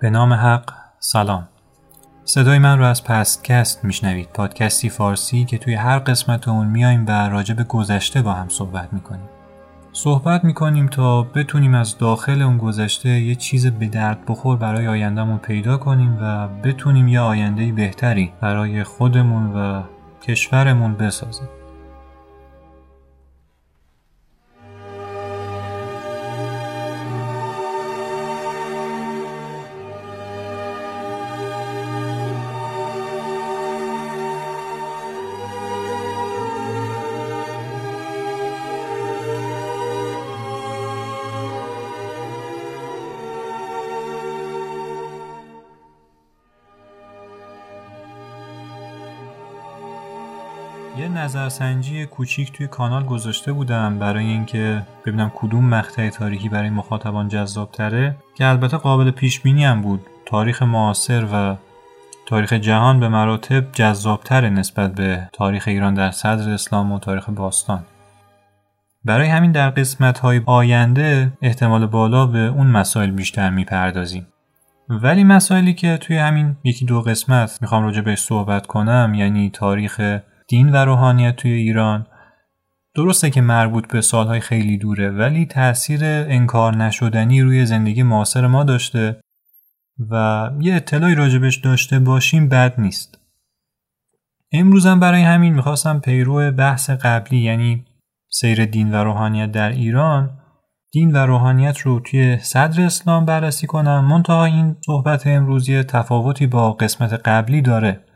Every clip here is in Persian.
به نام حق سلام. صدای من رو از پستکست میشنوید. پادکستی فارسی که توی هر قسمت اون میایم و راجع به گذشته با هم صحبت می‌کنیم. صحبت می‌کنیم تا بتونیم از داخل اون گذشته یه چیز به درد بخور برای آیندهمون پیدا کنیم و بتونیم یه آینده بهتری برای خودمون و کشورمون بسازیم. نظرسنجی کوچیک توی کانال گذاشته بودم برای اینکه ببینم کدوم مقطع تاریخی برای مخاطبان جذاب تره که البته قابل پیش بینی هم بود. تاریخ معاصر و تاریخ جهان به مراتب جذابتر نسبت به تاریخ ایران در صدر اسلام و تاریخ باستان. برای همین در قسمت های آینده احتمال بالا به اون مسائل بیشتر می‌پردازیم. ولی مسائلی که توی همین یکی دو قسمت می‌خوام راجع بهش صحبت کنم یعنی تاریخ دین و روحانیت توی ایران. درسته که مربوط به سالهای خیلی دوره ولی تاثیر انکار نشدنی روی زندگی معاصر ما داشته و یه اطلاعی راجبش داشته باشیم بد نیست. امروزم برای همین می‌خواستم پیرو بحث قبلی یعنی سیر دین و روحانیت در ایران دین و روحانیت رو توی صدر اسلام بررسی کنم. منتها این صحبت امروزی تفاوتی با قسمت قبلی داره.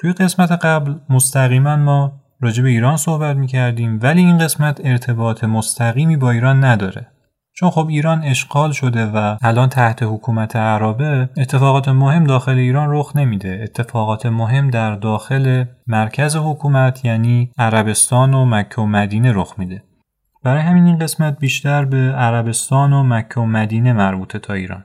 توی قسمت قبل مستقیما ما راجع به ایران صحبت می کردیم ولی این قسمت ارتباط مستقیمی با ایران نداره. چون خب ایران اشغال شده و الان تحت حکومت عربه اتفاقات مهم داخل ایران رخ نمیده. اتفاقات مهم در داخل مرکز حکومت یعنی عربستان و مکه و مدینه رخ میده. برای همین این قسمت بیشتر به عربستان و مکه و مدینه مربوطه تا ایران.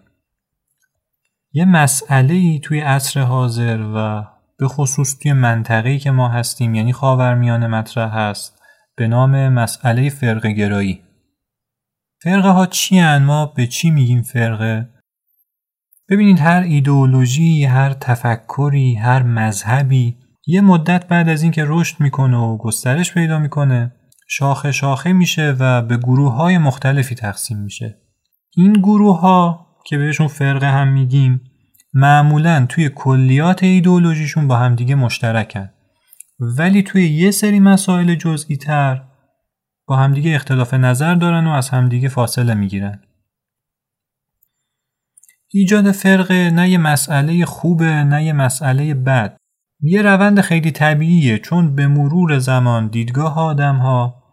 یه مسئله ای توی عصر حاضر و به خصوص توی منطقه‌ای که ما هستیم یعنی خاورمیانه مطرح هست به نام مسئله فرقه گرایی فرقه ها چی هن؟ ما به چی میگیم فرقه؟ ببینید هر ایدئولوژی، هر تفکری، هر مذهبی یه مدت بعد از اینکه رشد می‌کنه و گسترش پیدا می‌کنه شاخه شاخه میشه و به گروه های مختلفی تقسیم میشه این گروه ها که بهشون فرقه هم میگیم معمولا توی کلیات ایدئولوژیشون با همدیگه مشترکن. ولی توی یه سری مسائل جزئی تر با همدیگه اختلاف نظر دارن و از همدیگه فاصله می‌گیرن. ایجاد فرقه نه یه مسئله خوبه نه یه مسئله بد. یه روند خیلی طبیعیه چون به مرور زمان دیدگاه آدم ها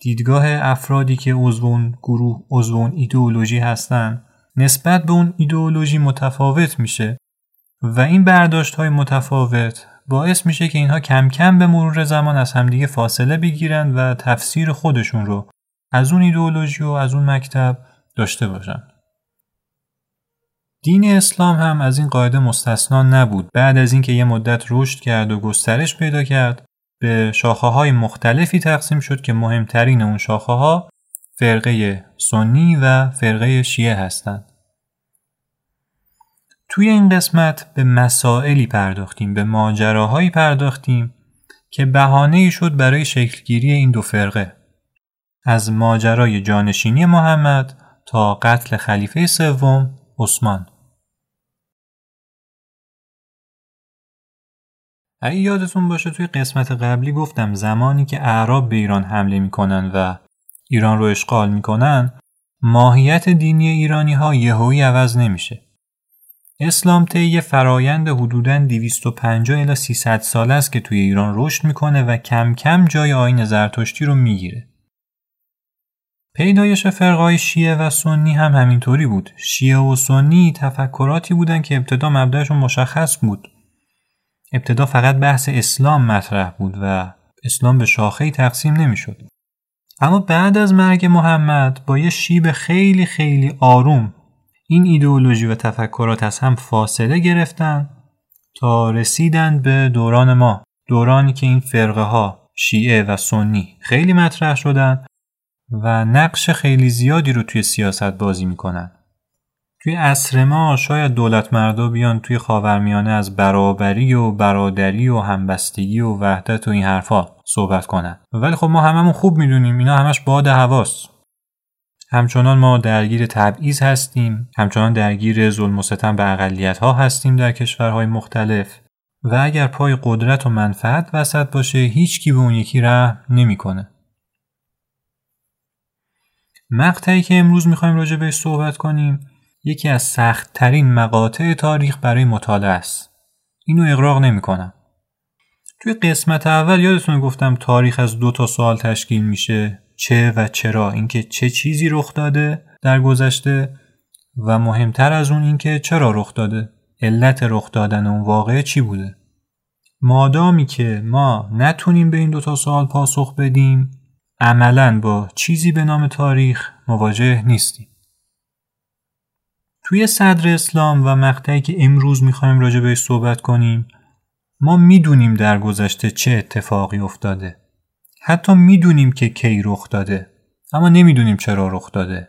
دیدگاه افرادی که عضوون گروه عضوون ایدئولوژی هستن نسبت به اون ایدئولوژی متفاوت میشه و این برداشت های متفاوت باعث میشه که اینها کم کم به مرور زمان از همدیگه فاصله بگیرن و تفسیر خودشون رو از اون ایدئولوژی و از اون مکتب داشته باشن. دین اسلام هم از این قاعده مستثنا نبود. بعد از اینکه یه مدت رشد کرد و گسترش پیدا کرد، به شاخه های مختلفی تقسیم شد که مهمترین اون شاخه ها فرقه سنی و فرقه شیعه هستند. توی این قسمت به مسائلی پرداختیم به ماجراهایی پرداختیم که بهانه شد برای شکلگیری این دو فرقه از ماجرای جانشینی محمد تا قتل خلیفه سوم عثمان اگه یادتون باشه توی قسمت قبلی گفتم زمانی که اعراب به ایران حمله می‌کنن و ایران رو اشغال می‌کنن ماهیت دینی ایرانی ها یهویی عوض نمیشه اسلام طی فرایند حدوداً 250 الی 300 سال است که توی ایران رشد می‌کنه و کم کم جای آین زرتشتی رو می‌گیره. پیدایش فرقای شیعه و سنی هم همینطوری بود. شیعه و سنی تفکراتی بودن که ابتدا مبدأشون مشخص بود. ابتدا فقط بحث اسلام مطرح بود و اسلام به شاخه تقسیم نمی‌شد. اما بعد از مرگ محمد با یه شیب خیلی خیلی آروم این ایدئولوژی و تفکرات از هم فاصله گرفتن تا رسیدن به دوران ما دورانی که این فرقه ها شیعه و سنی خیلی مطرح شدن و نقش خیلی زیادی رو توی سیاست بازی می‌کنن. توی عصر ما شاید دولت مردا بیان توی خاورمیانه از برابری و برادری و همبستگی و وحدت و این حرفا صحبت کنن. ولی خب ما هممون خوب می‌دونیم اینا همش باد هواست. همچنان ما درگیر تبعیض هستیم همچنان درگیر ظلم و ستم به اقلیت ها هستیم در کشورهای مختلف. و اگر پای قدرت و منفعت وسط باشه هیچ کی به اون یکی رحم نمی‌کنه. مقطعی که امروز می‌خوایم راجع بهش صحبت کنیم یکی از سخت ترین مقاطع تاریخ برای مطالعه است. اینو اقراق نمی‌کنم. توی قسمت اول یادتونه گفتم تاریخ از دو تا سوال تشکیل میشه. چه و چرا؟ اینکه چه چیزی رخ داده در گذشته و مهمتر از اون اینکه چرا رخ داده. علت رخ دادن اون واقعه چی بوده؟ مادامی که ما نتونیم به این دوتا سوال پاسخ بدیم عملا با چیزی به نام تاریخ مواجه نیستیم. توی صدر اسلام و مقطعی که امروز می‌خوایم راجع بهش صحبت کنیم ما می‌دونیم در گذشته چه اتفاقی افتاده. حتی می‌دونیم که کی رخ داده اما نمی‌دونیم چرا رخ داده.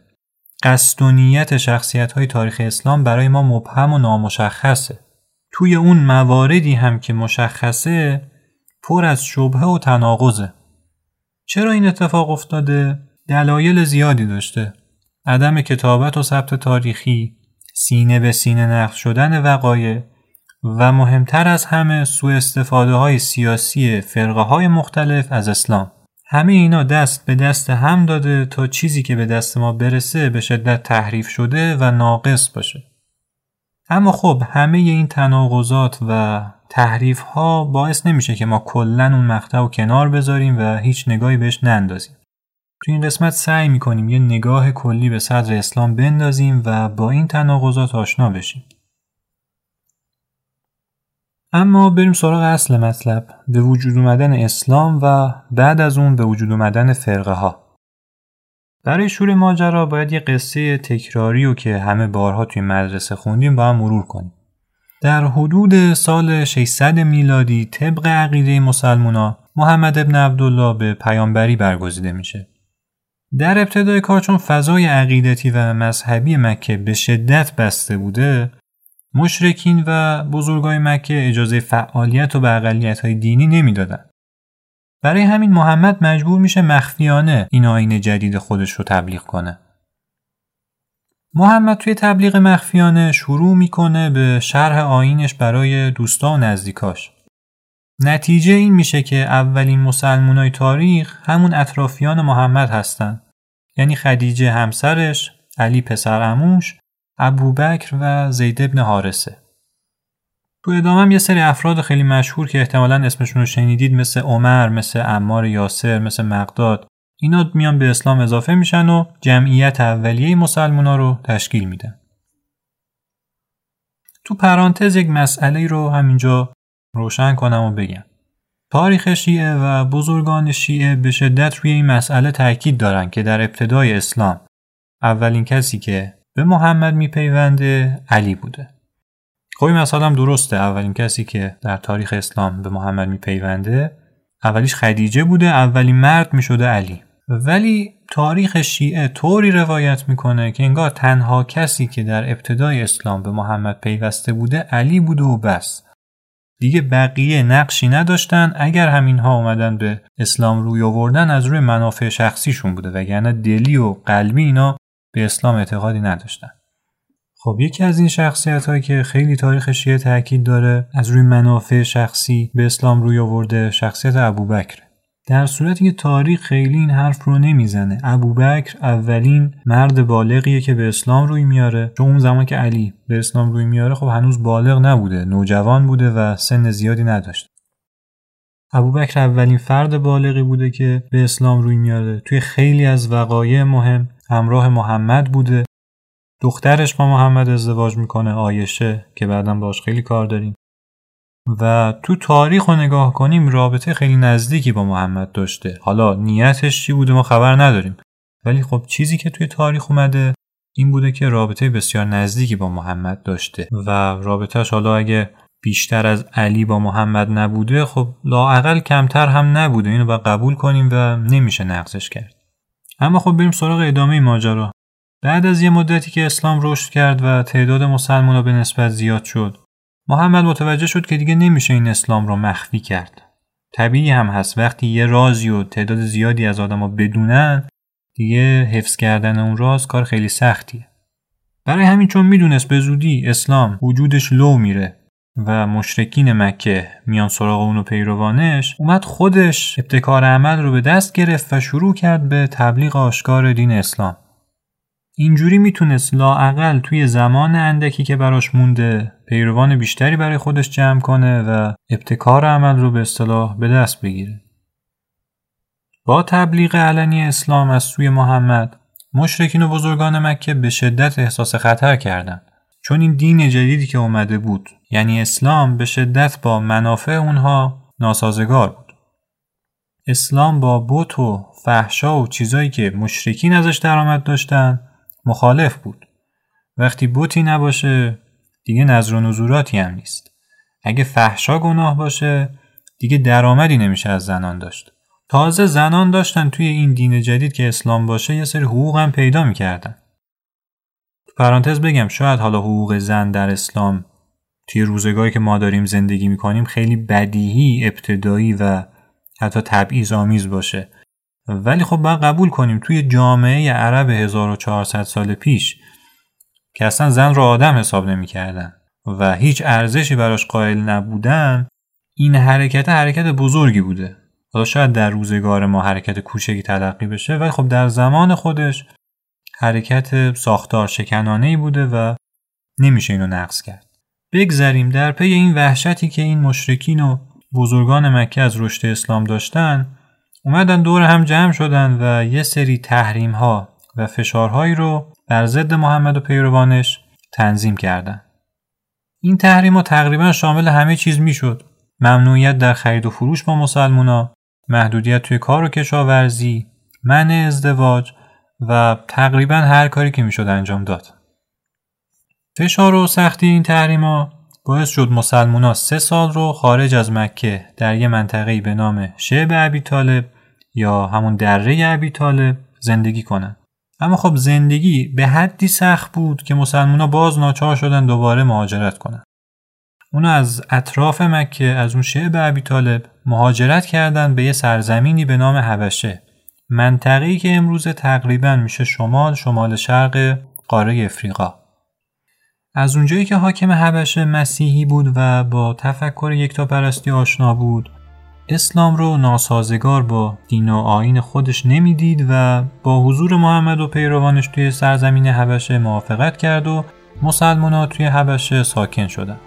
قصد و نیت شخصیت های تاریخ اسلام برای ما مبهم و نامشخصه. توی اون مواردی هم که مشخصه پر از شبهه و تناقضه. چرا این اتفاق افتاده؟ دلایل زیادی داشته. عدم کتابت و ثبت تاریخی سینه به سینه نقل شدن وقایع و مهمتر از همه سوء استفاده های سیاسی فرقه های مختلف از اسلام. همه اینا دست به دست هم داده تا چیزی که به دست ما برسه به شدت تحریف شده و ناقص باشه. اما خب همه این تناقضات و تحریف ها باعث نمیشه که ما کلا اون مقطع و کنار بذاریم و هیچ نگاهی بهش نندازیم. تو این قسمت سعی می‌کنیم یه نگاه کلی به صدر اسلام بندازیم و با این تناقضات آشنا بشیم. اما بریم سراغ اصل مطلب به وجود اومدن اسلام و بعد از اون به وجود اومدن فرقه ها برای شور ماجرا باید یه قصه تکراری و که همه بارها توی مدرسه خوندیم با هم مرور کنیم. در حدود سال 600 میلادی طبق عقیده مسلمونا محمد ابن عبدالله به پیامبری برگزیده میشه. در ابتدای کار چون فضای عقیدتی و مذهبی مکه به شدت بسته بوده مشرکین و بزرگای مکه اجازه فعالیت و به های دینی نمی‌دادن. برای همین محمد مجبور میشه مخفیانه این آین جدید خودش رو تبلیغ کنه. محمد توی تبلیغ مخفیانه شروع می‌کنه به شرح آینش برای دوستان و نزدیکاش. نتیجه این میشه که اولین مسلمونای تاریخ همون اطرافیان محمد هستن. یعنی خدیجه همسرش، علی پسر اموش ابوبکر و زید ابن حارسه تو ادامه یه سری افراد خیلی مشهور که احتمالا اسمشون رو شنیدید مثل عمر، مثل امار یاسر، مثل مقداد اینا میان به اسلام اضافه میشن و جمعیت اولیه مسلمونا رو تشکیل میدن. تو پرانتز یک مسئله رو همینجا روشن کنم و بگم. تاریخ شیعه و بزرگان شیعه به شدت روی این مسئله تاکید دارن که در ابتدای اسلام اولین کسی که به محمد میپیونده علی بوده. خب این هم درسته. اولین کسی که در تاریخ اسلام به محمد میپیونده اولیش خدیجه بوده اولین مرد می‌شده علی. ولی تاریخ شیعه طوری روایت می‌کنه که انگار تنها کسی که در ابتدای اسلام به محمد پیوسته بوده علی بوده و بس. دیگه بقیه نقشی نداشتن اگر همینها اومدن به اسلام روی آوردن از روی منافع شخصیشون بوده وگرنه دلی و قلبی اینا به اسلام اعتقادی نداشتن. خب یکی از این شخصیت هایی که خیلی تاریخ شیعه تاکید داره از روی منافع شخصی به اسلام روی آورده شخصیت ابوبکر در صورتی که تاریخ خیلی این حرف رو نمی‌زنه. ابوبکر اولین مرد بالغیه که به اسلام روی میاره. چون اون زمان که علی به اسلام روی میاره خب هنوز بالغ نبوده. نوجوان بوده و سن زیادی نداشت ابوبکر اولین فرد بالغی بوده که به اسلام روی میاره. توی خیلی از وقایع مهم. همراه محمد بوده. دخترش با محمد ازدواج می‌کنه آیشه که بعدا باش خیلی کار داریم. و تو تاریخ رو نگاه کنیم رابطه خیلی نزدیکی با محمد داشته. حالا نیتش چی بوده ما خبر نداریم. ولی خب چیزی که توی تاریخ اومده این بوده که رابطه بسیار نزدیکی با محمد داشته. و رابطهش حالا اگه بیشتر از علی با محمد نبوده خب لاعقل کمتر هم نبوده. اینو با قبول کنیم و نمیشه نقصش کرد. اما خب بریم سراغ ادامه ماجرا. بعد از یه مدتی که اسلام رشد کرد و تعداد مسلمان به نسبت زیاد شد محمد متوجه شد که دیگه نمیشه این اسلام رو مخفی کرد. طبیعی هم هست. وقتی یه رازی و تعداد زیادی از آدما بدونن دیگه حفظ کردن اون راز کار خیلی سختیه. برای همین چون می‌دونست به زودی اسلام وجودش لو میره و مشرکین مکه میان سراغ اون پیروانش اومد خودش ابتکار عمل رو به دست گرفت و شروع کرد به تبلیغ آشکار دین اسلام. اینجوری می‌تونست لاعقل توی زمان اندکی که براش مونده پیروان بیشتری برای خودش جمع کنه و ابتکار عمل رو به اصطلاح به دست بگیره. با تبلیغ علنی اسلام از سوی محمد مشرکین و بزرگان مکه به شدت احساس خطر کردند چون این دین جدیدی که اومده بود یعنی اسلام به شدت با منافع اونها ناسازگار بود اسلام با بوت و فحشا و چیزایی که مشرکین ازش درآمد داشتن مخالف بود. وقتی بوتی نباشه دیگه نظر و نزوراتی هم نیست. اگه فحشا گناه باشه دیگه درآمدی نمیشه از زنان داشت. تازه زنان داشتن توی این دین جدید که اسلام باشه یه سری حقوق هم پیدا می‌کردن. تو پرانتز بگم شاید حالا حقوق زن در اسلام توی روزگاری که ما داریم زندگی می‌کنیم خیلی بدیهی ابتدایی و حتی تبعیض آمیز باشه. ولی خب باید قبول کنیم توی جامعه عرب 1400 سال پیش که اصلا زن رو آدم حساب نمی‌کردن و هیچ ارزشی براش قائل نبودن این حرکت حرکت بزرگی بوده. حالا شاید در روزگار ما حرکت کوچکی تلقی بشه ولی خب در زمان خودش حرکت ساختار شکنانه ای بوده و نمیشه اینو نقص کرد. بگذریم در پی این وحشتی که این مشرکین و بزرگان مکه از رشد اسلام داشتن اومدن دور هم جمع شدن و یه سری تحریم ها و فشارهایی رو بر ضد محمد و پیروانش تنظیم کردند. این تحریم ها تقریبا شامل همه چیز می‌شد. ممنوعیت در خرید و فروش با مسلمونا، محدودیت توی کار و کشاورزی، منع ازدواج و تقریبا هر کاری که می‌شد انجام داد. فشار و سختی این تحریما باعث شد مسلمونا سه سال رو خارج از مکه در یه منطقه به نام شعب عبی طالب یا همون دره عبی طالب زندگی کنند. اما خب زندگی به حدی سخت بود که مسلمان باز ناچار شدن دوباره مهاجرت کنند. اونا از اطراف مکه از اون شعب عبی طالب مهاجرت کردند به یه سرزمینی به نام حبشه منطقه‌ای که امروز تقریبا میشه شمال شمال شرق قاره افریقا از اونجایی که حاکم حبشه مسیحی بود و با تفکر یکتاپرستی آشنا بود اسلام رو ناسازگار با دین و آین خودش نمی‌دید و با حضور محمد و پیروانش توی سرزمین حبشه موافقت کرد و مسلمان توی حبشه ساکن شدند.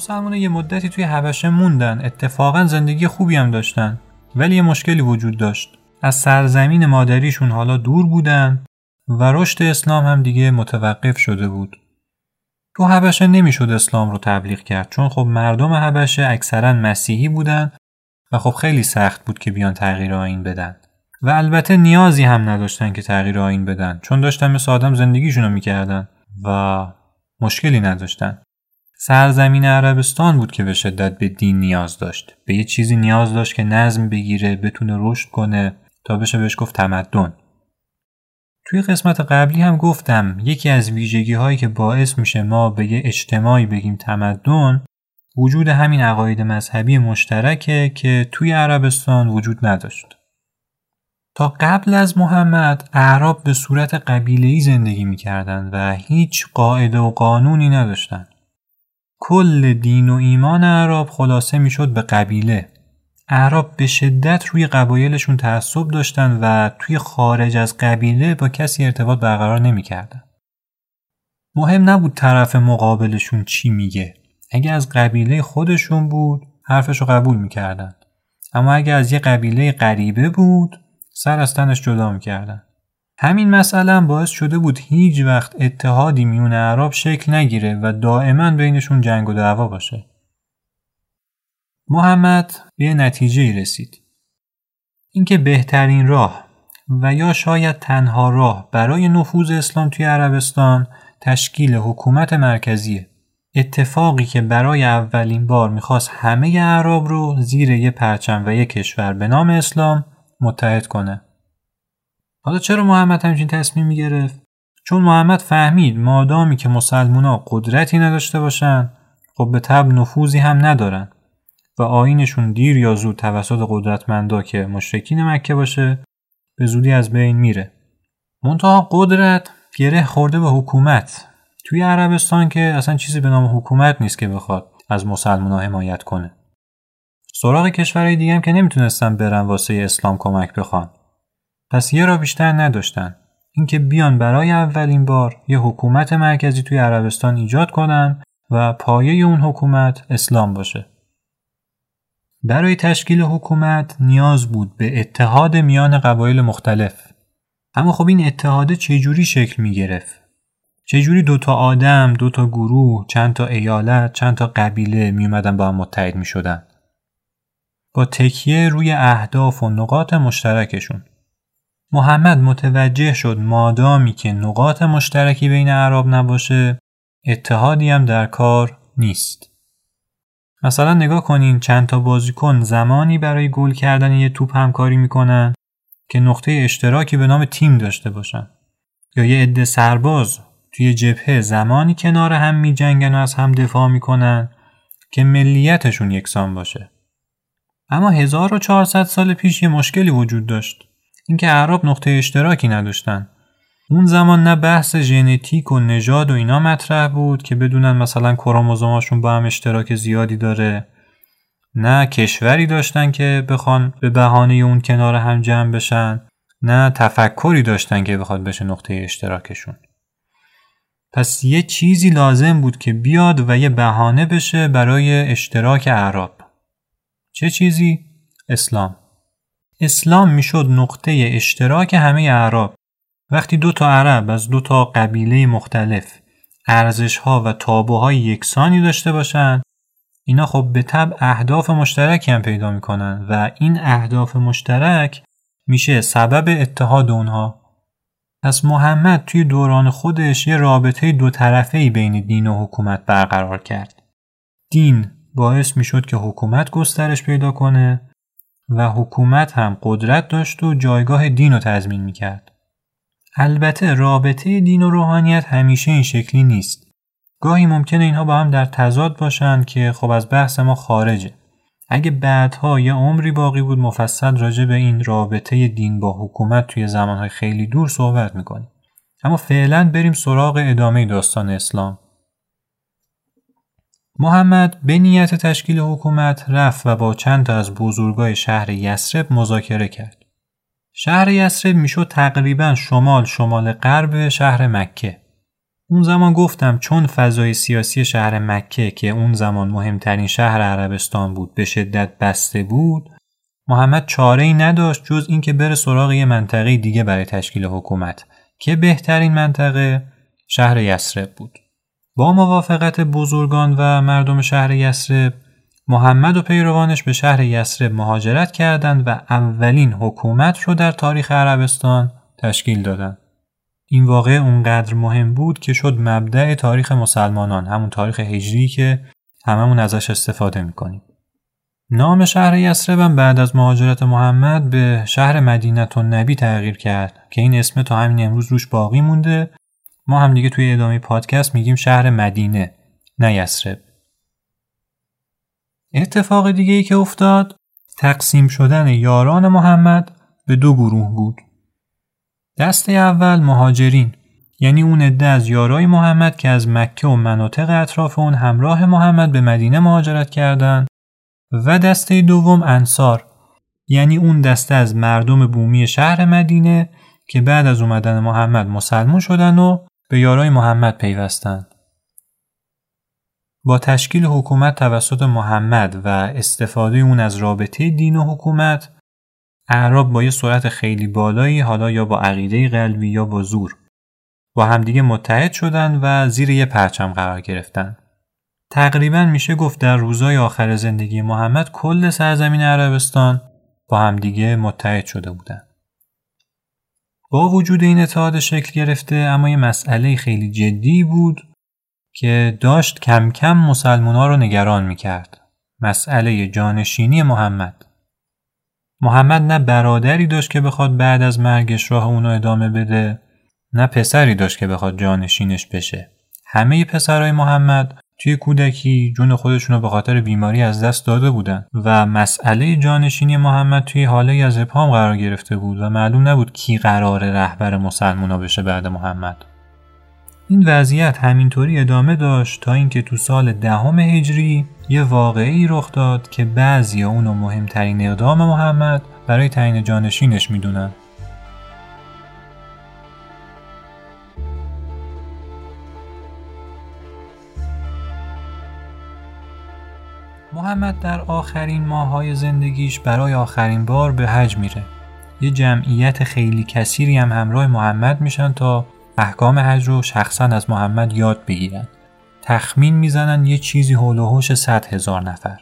مسلمان یه مدتی توی حبشه موندن. اتفاقا زندگی خوبی هم داشتن. ولی یه مشکلی وجود داشت. از سرزمین مادریشون حالا دور بودن و رشد اسلام هم دیگه متوقف شده بود. تو حبشه نمی‌شد اسلام رو تبلیغ کرد. چون خب مردم حبشه اکثرا مسیحی بودن و خب خیلی سخت بود که بیان تغییر آین بدن. و البته نیازی هم نداشتن که تغییر آین بدن. چون داشتن مثل آدم زندگیشون رو می‌کردن و مشکلی نداشتن. سرزمین عربستان بود که به شدت به دین نیاز داشت. به یه چیزی نیاز داشت که نظم بگیره بتونه رشد کنه. تا بشه بهش گفت تمدن. توی قسمت قبلی هم گفتم یکی از ویژگی هایی که باعث میشه ما به یه اجتماعی بگیم تمدن وجود همین عقاید مذهبی مشترکه که توی عربستان وجود نداشت. تا قبل از محمد اعراب به صورت قبیله‌ای زندگی می‌کردند و هیچ قاعده و قانونی نداشتند. کل دین و ایمان اعراب خلاصه می‌شد به قبیله اعراب به شدت روی قبایلشون تعصب داشتن و توی خارج از قبیله با کسی ارتباط برقرار نمی‌کردن. مهم نبود طرف مقابلشون چی میگه. اگه از قبیله خودشون بود حرفشو قبول می‌کردن. اما اگه از یه قبیله غریبه بود سر از تنش جدا می‌کردن. همین مسئله باعث شده بود هیچ وقت اتحادی میون عرب شکل نگیره و دائما بینشون جنگ و دعوا باشه. محمد به نتیجه رسید. اینکه بهترین راه و یا شاید تنها راه برای نفوذ اسلام توی عربستان تشکیل حکومت مرکزیه اتفاقی که برای اولین بار می‌خواست همه اعراب رو زیر یه پرچم و یه کشور به نام اسلام متحد کنه. حالا چرا محمد همچین تصمیم می‌گرفت؟ چون محمد فهمید مادامی که مسلمونا قدرتی نداشته باشن خب به تب نفوذی هم ندارن و آینشون دیر یا زود توسط قدرتمندا که مشرکین مکه باشه به زودی از بین میره. منتها قدرت گره خورده به حکومت توی عربستان که اصلا چیزی به نام حکومت نیست که بخواد از مسلمان حمایت کنه سراغ کشورهای دیگه هم که نمی‌تونستن برن واسه اسلام کمک بخوان پس یه را بیشتر نداشتن اینکه بیان برای اولین بار یه حکومت مرکزی توی عربستان ایجاد کنن و پایه اون حکومت اسلام باشه برای تشکیل حکومت نیاز بود به اتحاد میان قبایل مختلف اما خب این اتحاده چجوری شکل می گرفت چجوری دوتا آدم، دوتا گروه، چند تا ایالت، چند تا قبیله می اومدن با هم متحد می شدن. با تکیه روی اهداف و نقاط مشترکشون. محمد متوجه شد مادامی که نقاط مشترکی بین عرب نباشه اتحادی هم در کار نیست. مثلا نگاه کنین چند تا بازیکن زمانی برای گل کردن یه توپ همکاری می‌کنن که نقطه اشتراکی به نام تیم داشته باشن یا یه عده سرباز توی جبهه زمانی کنار هم می جنگن و از هم دفاع می‌کنن که ملیتشون یکسان باشه. اما 1400 سال پیش یه مشکلی وجود داشت. اینکه عرب نقطه اشتراکی نداشتن. اون زمان نه بحث ژنتیک و نژاد و اینا مطرح بود که بدونن مثلا کروموزوماشون با هم اشتراک زیادی داره. نه کشوری داشتن که بخوان به بهانه اون کنار هم جمع بشن. نه تفکری داشتن که بخواد بشه نقطه اشتراکشون. پس یه چیزی لازم بود که بیاد و یه بهانه بشه برای اشتراک اعراب. چه چیزی؟ اسلام. اسلام می‌شد نقطه اشتراک همه اعراب وقتی دو تا عرب از دو تا قبیله مختلف ارزش ها و تابوهای یکسانی داشته باشند اینا خب به طب اهداف مشترکی هم پیدا می‌کنن و این اهداف مشترک میشه سبب اتحاد اونها پس محمد توی دوران خودش یه رابطه دو طرفه بین دین و حکومت برقرار کرد. دین باعث می شد که حکومت گسترش پیدا کنه و حکومت هم قدرت داشت و جایگاه دین رو تضمین می کرد. البته رابطه دین و روحانیت همیشه این شکلی نیست. گاهی ممکنه اینها با هم در تضاد باشند که خب از بحث ما خارجه. اگه بعدها یه عمری باقی بود مفصل راجع به این رابطه دین با حکومت توی زمانهای خیلی دور صحبت می‌کنیم اما فعلا بریم سراغ ادامه داستان اسلام محمد به نیت تشکیل حکومت رفت و با چند تا از بزرگای شهر یسرب مذاکره کرد. شهر یسرب می‌شد تقریبا شمال شمال غرب شهر مکه. اون زمان گفتم چون فضای سیاسی شهر مکه که اون زمان مهمترین شهر عربستان بود به شدت بسته بود محمد چاره ای نداشت جز اینکه بره سراغ یه منطقه دیگه برای تشکیل حکومت که بهترین منطقه شهر یسرب بود با موافقت بزرگان و مردم شهر یسرب محمد و پیروانش به شهر یسرب مهاجرت کردند و اولین حکومت رو در تاریخ عربستان تشکیل دادند. این واقع اونقدر مهم بود که شد مبدع تاریخ مسلمانان همون تاریخ هجری که هممون ازش استفاده می‌کنیم. نام شهر یسرب بعد از مهاجرت محمد به شهر مدینت و نبی تغییر کرد که این اسم تا همین امروز روش باقی مونده ما هم دیگه توی ادامه پادکست میگیم شهر مدینه نه یسرب. اتفاق دیگه ای که افتاد تقسیم شدن یاران محمد به دو گروه بود. دسته اول مهاجرین یعنی اون عده از یارای محمد که از مکه و مناطق اطراف اون همراه محمد به مدینه مهاجرت کردند و دسته دوم انصار یعنی اون دسته از مردم بومی شهر مدینه که بعد از اومدن محمد مسلمون شدن و به یارای محمد پیوستند. با تشکیل حکومت توسط محمد و استفاده اون از رابطه دین و حکومت اعراب با یه سرعت خیلی بالایی حالا یا با عقیده قلبی یا با زور با همدیگه متحد شدن و زیر یه پرچم قرار گرفتن. تقریبا میشه گفت در روزای آخر زندگی محمد کل سرزمین عربستان با همدیگه متحد شده بودن. با وجود این اتحاد شکل گرفته اما یه مسئله خیلی جدی بود که داشت کم کم مسلمان رو نگران می‌کرد. مسئله جانشینی محمد. محمد نه برادری داشت که بخواد بعد از مرگش راه اونو ادامه بده نه پسری داشت که بخواد جانشینش بشه. همه پسرای محمد توی کودکی جون خودشون رو به خاطر بیماری از دست داده بودن و مسئله جانشینی محمد توی حاله از ابهام قرار گرفته بود و معلوم نبود کی قرار رهبر مسلمونا بشه بعد محمد. این وضعیت همینطوری ادامه داشت تا اینکه تو سال دهم هجری یه واقعی رخ داد که بعضی اونو مهمترین اقدام محمد برای تعیین جانشینش می‌دونن. محمد در آخرین ماهای زندگیش برای آخرین بار به حج میره. یه جمعیت خیلی کثیری هم همراه محمد میشن تا احکام حج رو شخصا از محمد یاد بگیرن. تخمین می‌زنن یه چیزی حول و حوش 100 هزار نفر.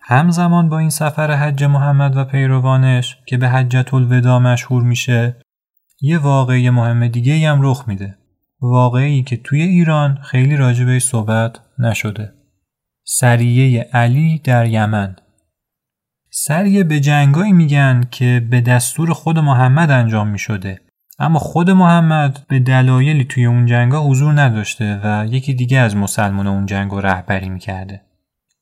همزمان با این سفر حج محمد و پیروانش که به حجت الوداع مشهور میشه یه واقعی مهم دیگه هم رخ میده. واقعی که توی ایران خیلی راجبه صحبت نشده. سریه علی در یمن. سریه به جنگایی میگن که به دستور خود محمد انجام می شده اما خود محمد به دلایلی توی اون جنگا حضور نداشته و یکی دیگه از مسلمان اون جنگ رهبری می‌کرده.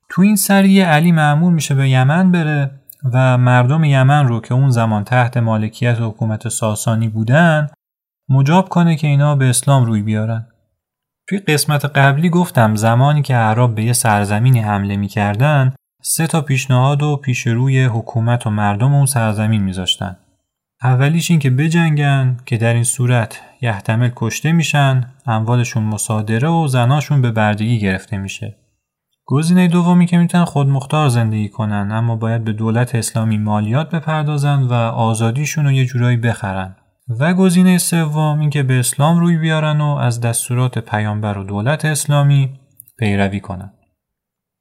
تو این سریه علی معمول میشه به یمن بره و مردم یمن رو که اون زمان تحت مالکیت حکومت ساسانی بودن مجاب کنه که اینا به اسلام روی بیارن. توی قسمت قبلی گفتم زمانی که عرب به یه سرزمینی حمله می‌کردن سه تا پیشنهاد و پیش روی حکومت و مردم اون سرزمین میذاشتن. اولیش این که بجنگن که در این صورت یحتمل کشته میشن، اموالشون مصادره و زناشون به بردگی گرفته میشه. گزینه دومی که می‌تونن خودمختار زندگی کنن اما باید به دولت اسلامی مالیات بپردازن و آزادیشون رو یه جورایی بخرن. و گزینه سوم اینکه به اسلام روی بیارن و از دستورات پیامبر و دولت اسلامی پیروی کنن.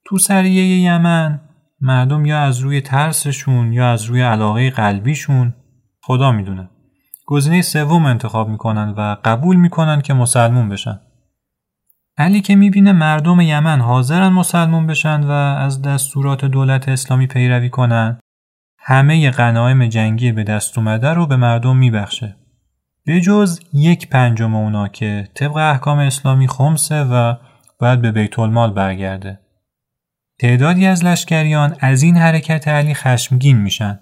تو سریه یمن مردم یا از روی ترسشون یا از روی علاقه قلبیشون خدا می‌دونه گزینه سوم انتخاب می‌کنن و قبول می‌کنن که مسلمون بشن. علی که می‌بینه مردم یمن حاضرن مسلمون بشن و از دستورات دولت اسلامی پیروی کنن همه غنایم جنگی به دست اومده رو به مردم میبخشه. به جز یک پنجم اونا که طبق احکام اسلامی خمسه و باید به بیت المال برگرده. تعدادی از لشکریان از این حرکت علی خشمگین میشن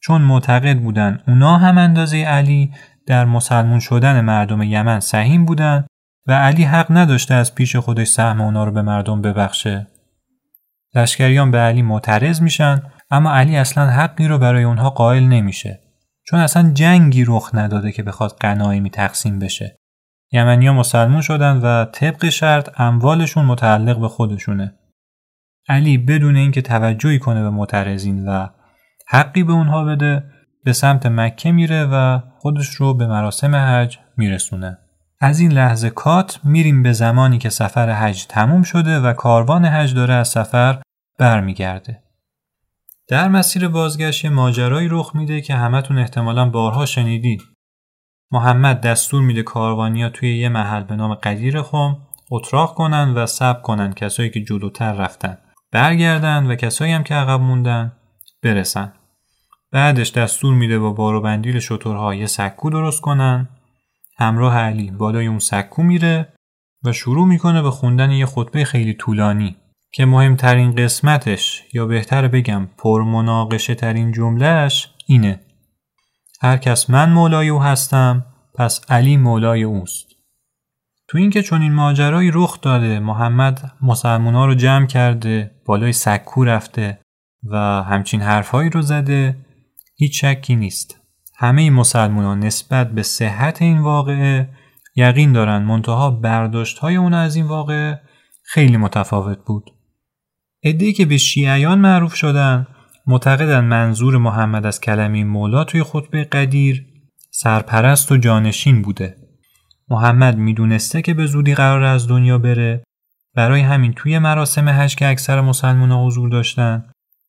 چون معتقد بودن اونا هم اندازه علی در مسلمون شدن مردم یمن سهیم بودن و علی حق نداشته از پیش خودش سهم اونا رو به مردم ببخشه. لشکریان به علی معترض میشن اما علی اصلا حقی رو برای اونها قائل نمیشه. چون اصلا جنگی رخ نداده که بخواد قنایمی تقسیم بشه. یمنیا مسلمون شدن و طبق شرط اموالشون متعلق به خودشونه. علی بدون اینکه توجهی کنه به معترضین و حقی به اونها بده به سمت مکه میره و خودش رو به مراسم حج میرسونه. از این لحظه کات میریم به زمانی که سفر حج تموم شده و کاروان حج داره از سفر برمیگرده. در مسیر بازگشت یه ماجرایی رخ میده که همتون احتمالا بارها شنیدید. محمد دستور میده کاروانیا توی یه محل به نام قدیر خم اتراق کنن و سب کنن کسایی که جلوتر رفتن برگردن و کسایی هم که عقب موندن برسن. بعدش دستور میده با بار و بندیل شترها یه سکو درست کنن همراه علی بالای اون سکو میره و شروع می‌کنه به خوندن یه خطبه خیلی طولانی که مهمترین قسمتش یا بهتر بگم پرمناقشه ترین جملهش اینه. هر کس من مولای او هستم پس علی مولای اوست. تو اینکه چون این ماجرایی رخ داده محمد مسلمونا رو جمع کرده بالای سکو رفته و همچین حرفهایی رو زده هیچ شکی نیست. همه مسلمانان نسبت به صحت این واقعه یقین دارن منتها برداشت های اون از این واقعه خیلی متفاوت بود. ادهی که به شیعیان معروف شدن معتقدن منظور محمد از کلمه مولا توی خطبه قدیر سرپرست و جانشین بوده. محمد می‌دونسته که به زودی قرار از دنیا بره برای همین توی مراسم حج که اکثر مسلمان حضور داشتن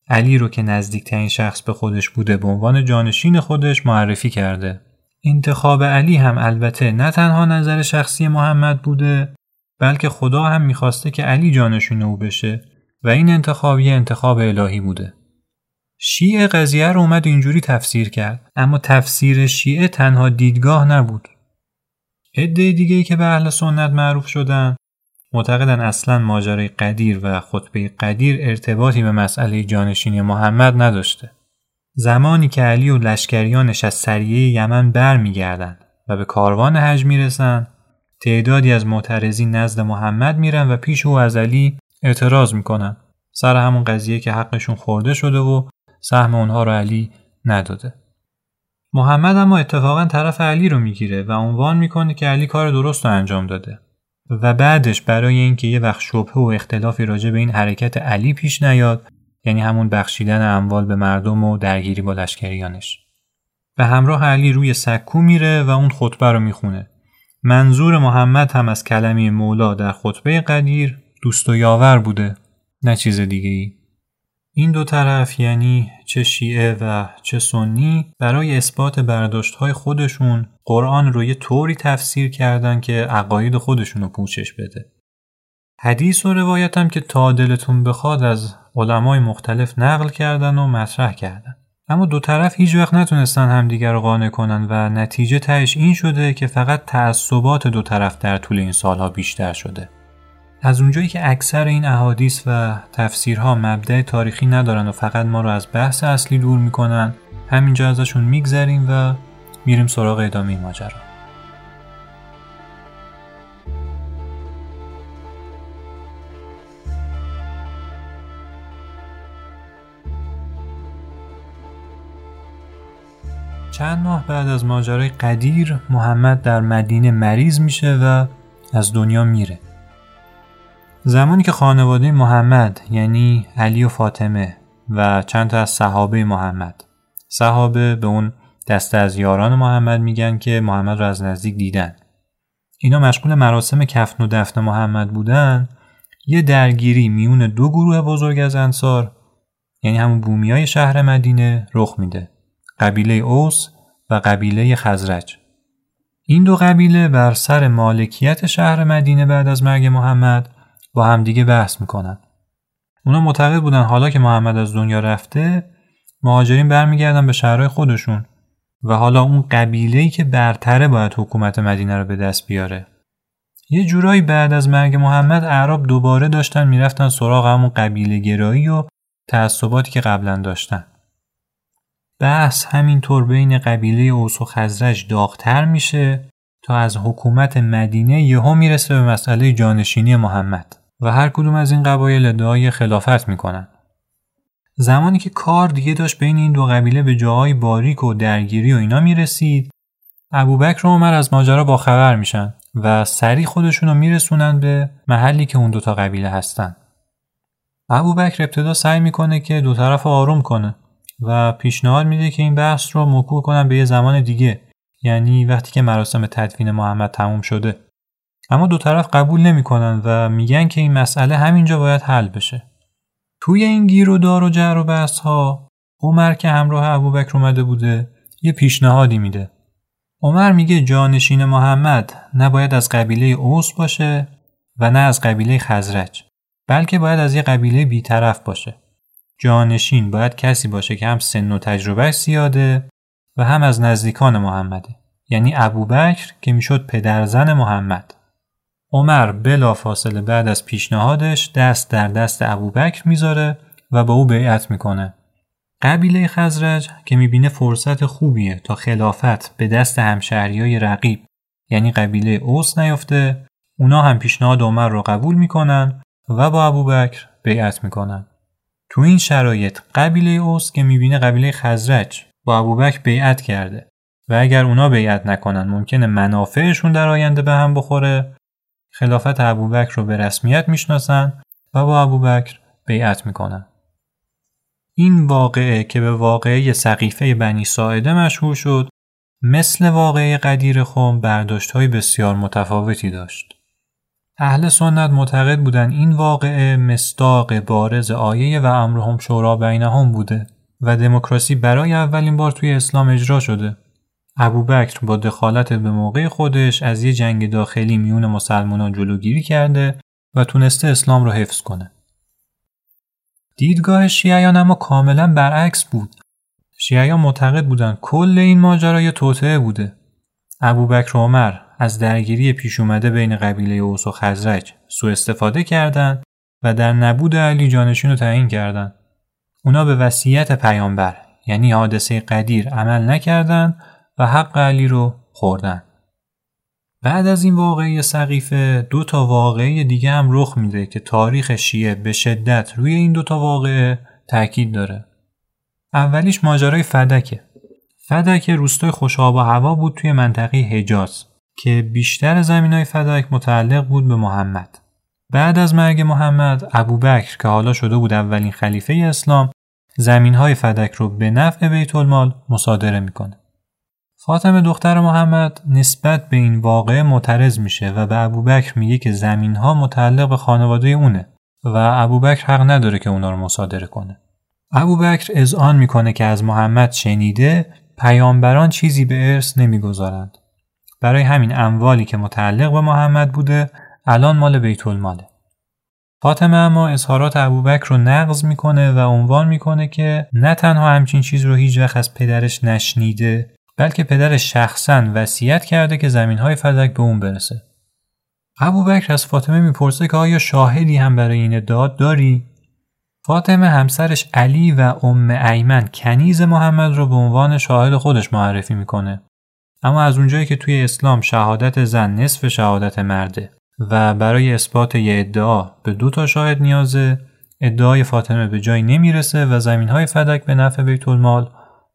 علی رو که نزدیکترین شخص به خودش بوده به عنوان جانشین خودش معرفی کرده. انتخاب علی هم البته نه تنها نظر شخصی محمد بوده بلکه خدا هم می‌خواسته که علی جانشین او بشه و این انتخاب انتخاب الهی بوده. شیعه قضیه رو اومد اینجوری تفسیر کرد اما تفسیر شیعه تنها دیدگاه نبود. عده دیگه ای که به اهل سنت معروف شدن معتقدن اصلا ماجرای قدیر و خطبه قدیر ارتباطی به مسئله جانشینی محمد نداشته. زمانی که علی و لشکریانش از سریه یمن برمیگردند و به کاروان حج می‌رسن تعدادی از معترضین نزد محمد میرن و پیش او از علی اعتراض می‌کنن. سر همون قضیه که حقشون خورده شده و سهم اونها رو علی نداده. محمد اما اتفاقا طرف علی رو می‌گیره و عنوان می‌کنه که علی کار درست رو انجام داده. و بعدش برای اینکه یه وقت شبهه و اختلافی راجع به این حرکت علی پیش نیاد یعنی همون بخشیدن اموال به مردم و درگیری با لشکریانش. به همراه علی روی سکو میره و اون خطبه رو می‌خونه. منظور محمد هم از کلمه مولا در خطبه قدیر دوست و یاور بوده نه چیز دیگه ای. این دو طرف یعنی چه شیعه و چه سنی برای اثبات برداشت های خودشون قرآن رو یه طوری تفسیر کردن که عقاید خودشون رو پوچش بده. حدیث و روایت هم که تا دلتون بخواد از علمای مختلف نقل کردن و مطرح کردن. اما دو طرف هیچ وقت نتونستن همدیگر رو قانع کنن و نتیجه تهش این شده که فقط تعصبات دو طرف در طول این سالها بیشتر شده. از اونجایی که اکثر این احادیث و تفسیرها مبدع تاریخی ندارن و فقط ما رو از بحث اصلی دور می‌کنن همینجا ازشون میگذریم و میریم سراغ ادامه ماجرا. چند ماه بعد از ماجرای قدیر محمد در مدینه مریض میشه و از دنیا میره. زمانی که خانواده محمد یعنی علی و فاطمه و چند تا از صحابه محمد. صحابه به اون دسته از یاران محمد میگن که محمد رو از نزدیک دیدن. اینا مشغول مراسم کفن و دفن محمد بودن. یه درگیری میون دو گروه بزرگ از انصار یعنی همون بومیای شهر مدینه رخ میده. قبیله اوس و قبیله خزرج. این دو قبیله بر سر مالکیت شهر مدینه بعد از مرگ محمد با همدیگه بحث می‌کنن. اونا معتقد بودن حالا که محمد از دنیا رفته مهاجرین برمیگردن به شهرهای خودشون و حالا اون قبیله‌ای که برتره باید حکومت مدینه رو به دست بیاره. یه جورایی بعد از مرگ محمد اعراب دوباره داشتن می‌رفتن سراغ همون قبیله گرایی و تعصباتی که قبلا داشتن. بحث همینطور بین قبیله اوس و خزرج داغتر میشه تا از حکومت مدینه یهو می‌رسه به مسئله جانشینی محمد. و هر کدوم از این قبایل ادعای خلافت می‌کنن. زمانی که کار دیگه داشت بین این دو قبیله به جاهای باریک و درگیری و اینا می‌رسید ابوبکر و عمر از ماجرا با خبر میشن و سری خودشون رو میرسونن به محلی که اون دوتا قبیله هستن. ابوبکر ابتدا سعی می‌کنه که دو طرف آروم کنه و پیشنهاد میده که این بحث رو موکول کنن به یه زمان دیگه یعنی وقتی که مراسم تدفین محمد تموم شده اما دو طرف قبول نمی‌کنن و میگن که این مسئله همینجا باید حل بشه. توی این گیر و دار و جر و بحث ها عمر که همراه ابوبکر اومده بوده یه پیشنهادی میده. عمر میگه جانشین محمد نباید از قبیله اوس باشه و نه از قبیله خزرج بلکه باید از یه قبیله بیطرف باشه. جانشین باید کسی باشه که هم سن و تجربه زیاده و هم از نزدیکان محمده یعنی ابوبکر که می‌شد پدرزن محمد عمر بلا فاصله بعد از پیشنهادش دست در دست ابوبکر می‌ذاره و با او بیعت می‌کنه. قبیله خزرج که می‌بینه فرصت خوبیه تا خلافت به دست همشهریای رقیب یعنی قبیله اوس نیفته اونا هم پیشنهاد عمر رو قبول می‌کنن و با ابوبکر بیعت می‌کنن. تو این شرایط قبیله اوس که می‌بینه قبیله خزرج با ابوبکر بیعت کرده و اگر اونا بیعت نکنن ممکنه منافعشون در آینده به هم بخوره خلافت ابوبکر رو به رسمیت می‌شناسن و با ابوبکر بیعت می‌کنن. این واقعه که به واقعه سقیفه بنی ساعده مشهور شد مثل واقعه قدیر خم برداشت های بسیار متفاوتی داشت. اهل سنت معتقد بودن این واقعه مستاق بارز آیه و امرهم شورا بینهم بوده و دموکراسی برای اولین بار توی اسلام اجرا شده. ابوبکر با دخالت به موقع خودش از یه جنگ داخلی میون مسلمانان جلوگیری کرده و تونسته اسلام رو حفظ کنه. دیدگاه شیعیان اما کاملا برعکس بود. شیعیان معتقد بودن کل این ماجرا یه توطعه بوده. ابوبکر و عمر از درگیری پیش اومده بین قبیله اوس و خزرج سوء استفاده کردند و در نبود علی جانشین رو تعیین کردند. اونا به وصیت پیامبر یعنی حادثه قدیر عمل نکردند و حق علی رو خوردن. بعد از این واقعی سقیفه دو تا واقعی دیگه هم رخ میده که تاریخ شیعه به شدت روی این دو تا واقعه تاکید داره. اولیش ماجرای فدکه. فدک روستای خوشاب و هوا بود توی منطقه حجاز که بیشتر زمین های فدک متعلق بود به محمد. بعد از مرگ محمد ابوبکر که حالا شده بود اولین خلیفه اسلام زمین های فدک رو به نفع بیت المال مصادره می‌کنه. فاطمه دختر محمد نسبت به این واقعه معترض میشه و به ابوبکر میگه که زمین ها متعلق به خانواده اونه و ابوبکر حق نداره که اونا رو مصادره کنه. ابوبکر اذعان می‌کنه که از محمد شنیده پیامبران چیزی به ارث نمی‌گذارند. برای همین اموالی که متعلق به محمد بوده الان مال بیت الماله. فاطمه اما اظهارات ابوبکر رو نقض می‌کنه و عنوان می‌کنه که نه تنها همچین چیز رو هیچ وقت از پدرش نشنیده بلکه پدرش شخصا وصیت کرده که زمین های فدک به اون برسه. ابوبکر از فاطمه می‌پرسه که آیا شاهدی هم برای این ادعا داری؟ فاطمه همسرش علی و ام ایمن کنیز محمد رو به عنوان شاهد خودش معرفی می‌کنه. اما از اونجایی که توی اسلام شهادت زن نصف شهادت مرده و برای اثبات یه ادعا به دو تا شاهد نیازه ادعای فاطمه به جایی نمی‌رسه و زمین های فدک به نفع بیت المال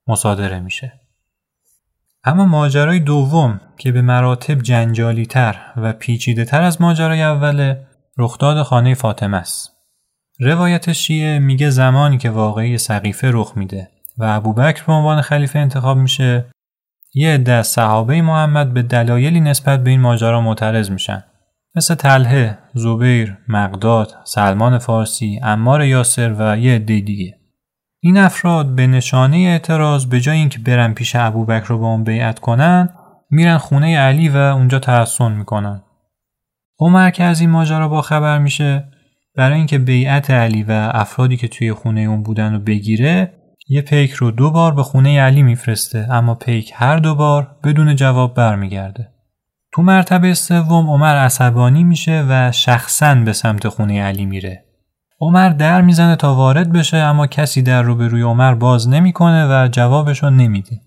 مصادره میشه. اما ماجرای دوم که به مراتب جنجالی تر و پیچیده تر از ماجرای اوله رخداد خانه فاطمه است. روایت شیعه میگه زمانی که واقعی سقیفه رخ میده و ابوبکر به عنوان خلیفه انتخاب میشه یه عده از صحابه محمد به دلایلی نسبت به این ماجرا معترض میشن مثل طلحه، زبیر، مقداد، سلمان فارسی، امار یاسر و یه عده دیگه این افراد به نشانه اعتراض به جای اینکه برن پیش ابوبکر رو با اون بیعت کنن میرن خونه علی و اونجا تحسن می‌کنن. عمر که از این ماجرا با خبر میشه برای اینکه بیعت علی و افرادی که توی خونه اون بودن رو بگیره یه پیک رو دو بار به خونه علی میفرسته اما پیک هر دو بار بدون جواب برمیگرده. تو مرتبه سوم عمر عصبانی میشه و شخصا به سمت خونه علی میره. عمر در می‌زنه تا وارد بشه اما کسی در رو به روی عمر باز نمی‌کنه و جوابشو نمیده.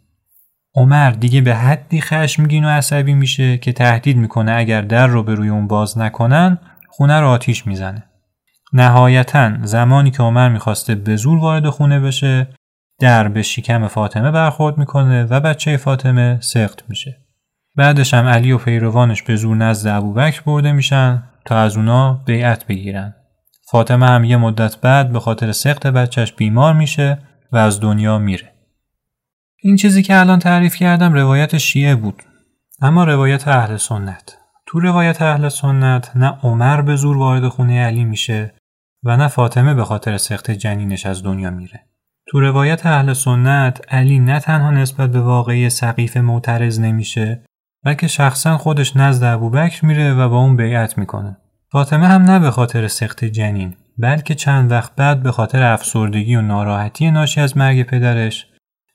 عمر دیگه به حدی خشمگین و عصبی میشه که تهدید می‌کنه اگر در رو به روی اون باز نکنن خونه رو آتیش می‌زنه. نهایتا زمانی که عمر می‌خواسته به زور وارد خونه بشه در به شکم فاطمه برخورد می‌کنه و بچه فاطمه سخت میشه. بعدش هم علی و پیروانش به زور نزد ابوبکر برده میشن تا از اونا بیعت بگیرن. فاطمه هم یه مدت بعد به خاطر سخت بچهش بیمار میشه و از دنیا میره. این چیزی که الان تعریف کردم روایت شیعه بود. اما روایت اهل سنت. تو روایت اهل سنت نه عمر به زور وارد خونه علی میشه و نه فاطمه به خاطر سخت جنینش از دنیا میره. تو روایت اهل سنت علی نه تنها نسبت به واقعی سقیف معترض نمیشه بلکه شخصا خودش نزد ابوبکر میره و با اون بیعت می‌کنه. فاطمه هم نه به خاطر سخت جنین بلکه چند وقت بعد به خاطر افسردگی و ناراحتی ناشی از مرگ پدرش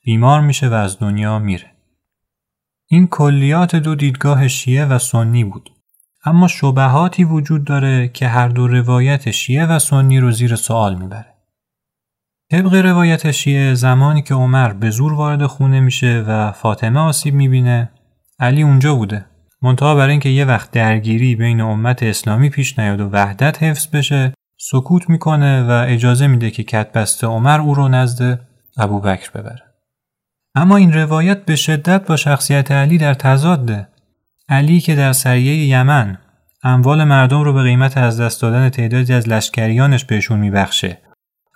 بیمار میشه و از دنیا میره. این کلیات دو دیدگاه شیعه و سنی بود. اما شبهاتی وجود داره که هر دو روایت شیعه و سنی رو زیر سوال می‌بره. طبق روایت شیعه زمانی که عمر به زور وارد خونه میشه و فاطمه آسیب می‌بینه علی اونجا بوده منتها برای اینکه یه وقت درگیری بین امت اسلامی پیش نیاد و وحدت حفظ بشه سکوت می‌کنه و اجازه میده که کتبسته عمر او رو نزد ابوبکر ببره. اما این روایت به شدت با شخصیت علی در تضاده. علی که در سریه یمن اموال مردم رو به قیمت از دست دادن تعدادی از لشکریانش بهشون میبخشه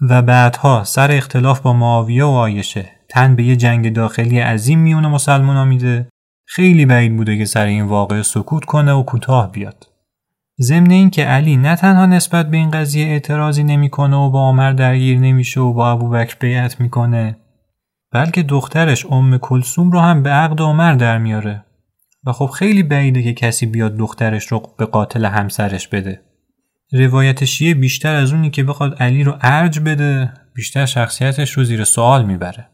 و بعدها سر اختلاف با معاویه و آیشه تن به یه جنگ داخلی عظیم میون مسلمان میده. خیلی بعید بوده که سر این واقعه سکوت کنه و کوتاه بیاد. ضمن اینکه علی نه تنها نسبت به این قضیه اعتراضی نمی‌کنه و با عمر درگیر نمیشه و با ابوبکر بیعت می‌کنه بلکه دخترش ام کلسوم رو هم به عقد عمر در میاره. و خب خیلی بعیده که کسی بیاد دخترش رو به قاتل همسرش بده. روایت شیعه بیشتر از اونی که بخواد علی رو ارج بده بیشتر شخصیتش رو زیر سوال می‌بره.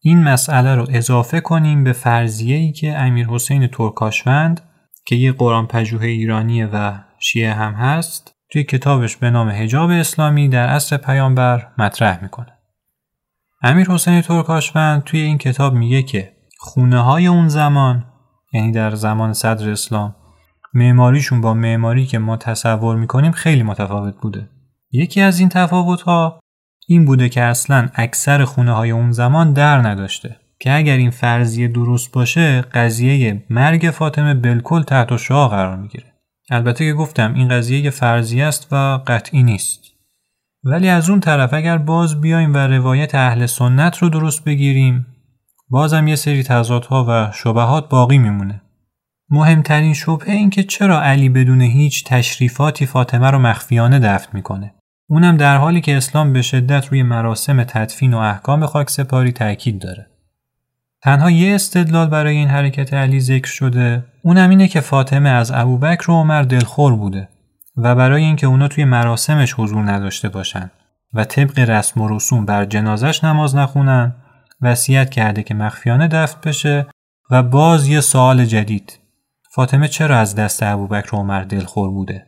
این مسئله رو اضافه کنیم به فرضیه ای که امیر حسین ترکاشوند که یه قرآن پژوه ایرانیه و شیعه هم هست توی کتابش به نام حجاب اسلامی در عصر پیامبر مطرح می‌کنه. امیر حسین ترکاشوند توی این کتاب میگه که خونه های اون زمان یعنی در زمان صدر اسلام معماریشون با معماری که ما تصور می‌کنیم خیلی متفاوت بوده. یکی از این تفاوت ها این بوده که اصلا اکثر خونه های اون زمان در نداشته. که اگر این فرضیه درست باشه قضیه مرگ فاطمه بالکل تحت شعا قرار می‌گیره. البته که گفتم این قضیه یه فرضیه است و قطعی نیست. ولی از اون طرف اگر باز بیایم و روایت اهل سنت رو درست بگیریم بازم یه سری تضادها و شبهات باقی میمونه. مهمترین شبهه این که چرا علی بدون هیچ تشریفاتی فاطمه رو مخفیانه دفن می‌کنه. اونم در حالی که اسلام به شدت روی مراسم تدفین و احکام خاک سپاری تاکید داره. تنها یه استدلال برای این حرکت علی ذکر شده اونم اینه که فاطمه از ابوبکر و عمر دلخور بوده و برای اینکه اونا توی مراسمش حضور نداشته باشن و طبق رسم و رسوم بر جنازش نماز نخونن وصیت کرده که مخفیانه دفن بشه و باز یه سوال جدید. فاطمه چرا از دست ابوبکر و عمر دلخور بوده؟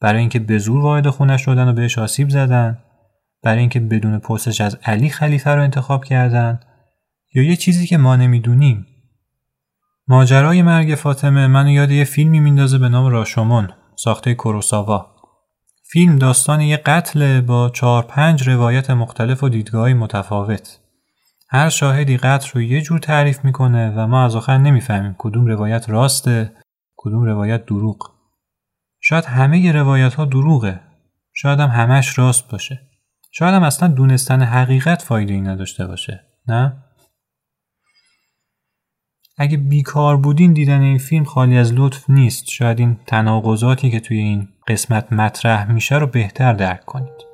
برای اینکه به زور وارد خونه شدن و بهش آسیب زدن برای اینکه بدون پرسش از علی خلیفه رو انتخاب کردن یا یه چیزی که ما نمی‌دونیم. ماجرای مرگ فاطمه منو یاد یه فیلمی میندازه به نام راشومون ساخته کوروساوا فیلم داستان یه قتل با چهار پنج روایت مختلف و دیدگاهی متفاوت. هر شاهدی قتل رو یه جور تعریف می‌کنه و ما از آخر نمی‌فهمیم کدوم روایت راسته کدوم روایت دروغ. شاید همه روایت ها دروغه. شاید هم همش راست باشه. شاید هم اصلا دونستن حقیقت فایده ای نداشته باشه. نه؟ اگه بیکار بودین دیدن این فیلم خالی از لطف نیست. شاید این تناقضاتی که توی این قسمت مطرح میشه رو بهتر درک کنید.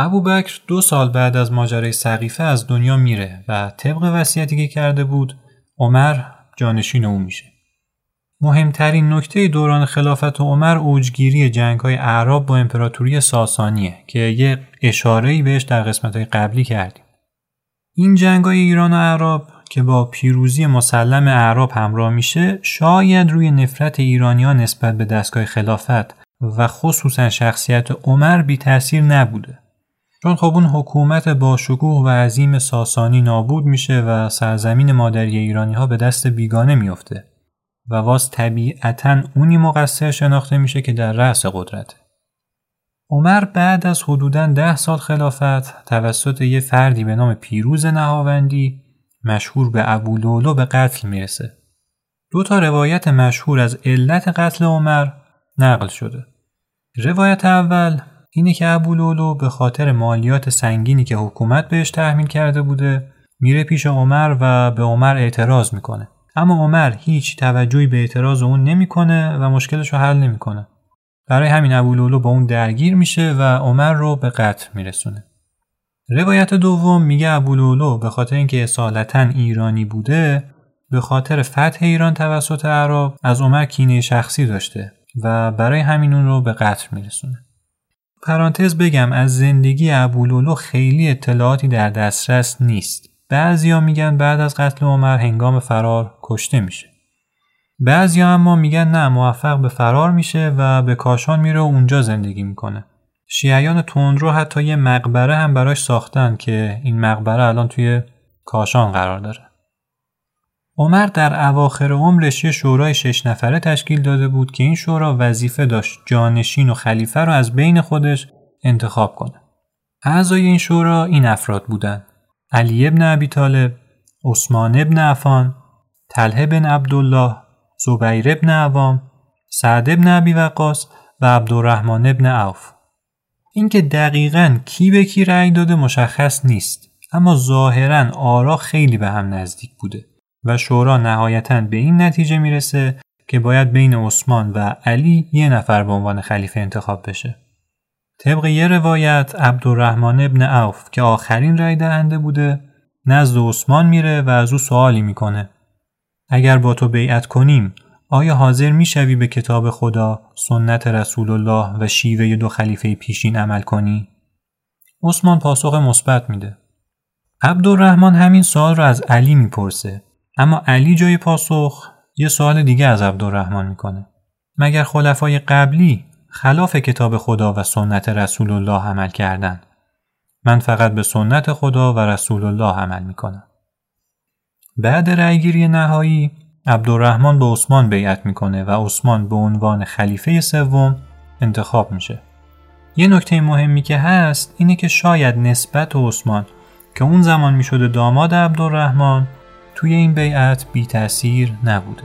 ابو بکر دو سال بعد از ماجرای سقیفه از دنیا میره و طبق وصیتی که کرده بود عمر جانشین او میشه. مهمترین نکته دوران خلافت عمر اوجگیری جنگ های اعراب با امپراتوری ساسانیه که یه اشاره بهش در قسمت های قبلی کردیم. این جنگ های ایران و اعراب که با پیروزی مسلم اعراب همراه میشه شاید روی نفرت ایرانیان نسبت به دستگاه خلافت و خصوصا شخصیت عمر بی تاثیر نبوده. چون خب اون حکومت با شکوه و عظیم ساسانی نابود میشه و سرزمین مادری ایرانی ها به دست بیگانه میفته و واس طبیعتا اونی مقصر شناخته میشه که در رأس قدرت. عمر بعد از حدوداً ده سال خلافت توسط یه فردی به نام پیروز نهاوندی مشهور به ابولولو به قتل می‌رسه. دو تا روایت مشهور از علت قتل عمر نقل شده. روایت اول اینه که ابولولو به خاطر مالیات سنگینی که حکومت بهش تحمیل کرده بوده میره پیش عمر و به عمر اعتراض می‌کنه. اما عمر هیچ توجهی به اعتراض اون نمی‌کنه و مشکلش رو حل نمی‌کنه. برای همین ابولولو با اون درگیر میشه و عمر رو به قتل میرسونه. روایت دوم میگه ابولولو به خاطر اینکه اصالتا ایرانی بوده به خاطر فتح ایران توسط عرب از عمر کینه شخصی داشته و برای همین اون رو به قتل میرسونه. پرانتز بگم از زندگی ابولولو خیلی اطلاعاتی در دسترس نیست. بعضیا میگن بعد از قتل عمر هنگام فرار کشته میشه. بعضیا اما میگن نه موفق به فرار میشه و به کاشان میره و اونجا زندگی می‌کنه. شیعیان تندرو حتی یه مقبره هم براش ساختن که این مقبره الان توی کاشان قرار داره. عمر در اواخر عمرش یه شورای شش نفره تشکیل داده بود که این شورا وظیفه داشت جانشین و خلیفه رو از بین خودش انتخاب کنه. اعضای این شورا این افراد بودند. علی ابن ابی طالب، عثمان ابن عفان، طلحه بن عبدالله زبیر ابن عوام سعد ابن عبی وقاص و عبدالرحمن ابن عوف اینکه دقیقا کی به کی رأی داده مشخص نیست اما ظاهرا آرا خیلی به هم نزدیک بوده و شورا نهایتا به این نتیجه می‌رسه که باید بین عثمان و علی یه نفر به عنوان خلیفه انتخاب بشه. طبق یه روایت عبدالرحمن ابن عوف که آخرین رای دهنده بوده نزد عثمان میره و از او سوالی می‌کنه. اگر با تو بیعت کنیم آیا حاضر می‌شوی به کتاب خدا، سنت رسول الله و شیوه دو خلیفه پیشین عمل کنی؟ عثمان پاسخ مثبت میده. عبدالرحمن همین سوال رو از علی می‌پرسه اما علی جای پاسخ یه سوال دیگه از عبدالرحمن می‌کنه. مگر خلفای قبلی خلاف کتاب خدا و سنت رسول الله عمل کردن من فقط به سنت خدا و رسول الله عمل می‌کنم. بعد رأیگیری نهایی عبدالرحمن به عثمان بیعت می‌کنه و عثمان به عنوان خلیفه سوم انتخاب میشه. یه نکته مهمی که هست اینه که شاید نسبت عثمان که اون زمان می‌شده داماد عبدالرحمن توی این بیعت بی تأثیر نبوده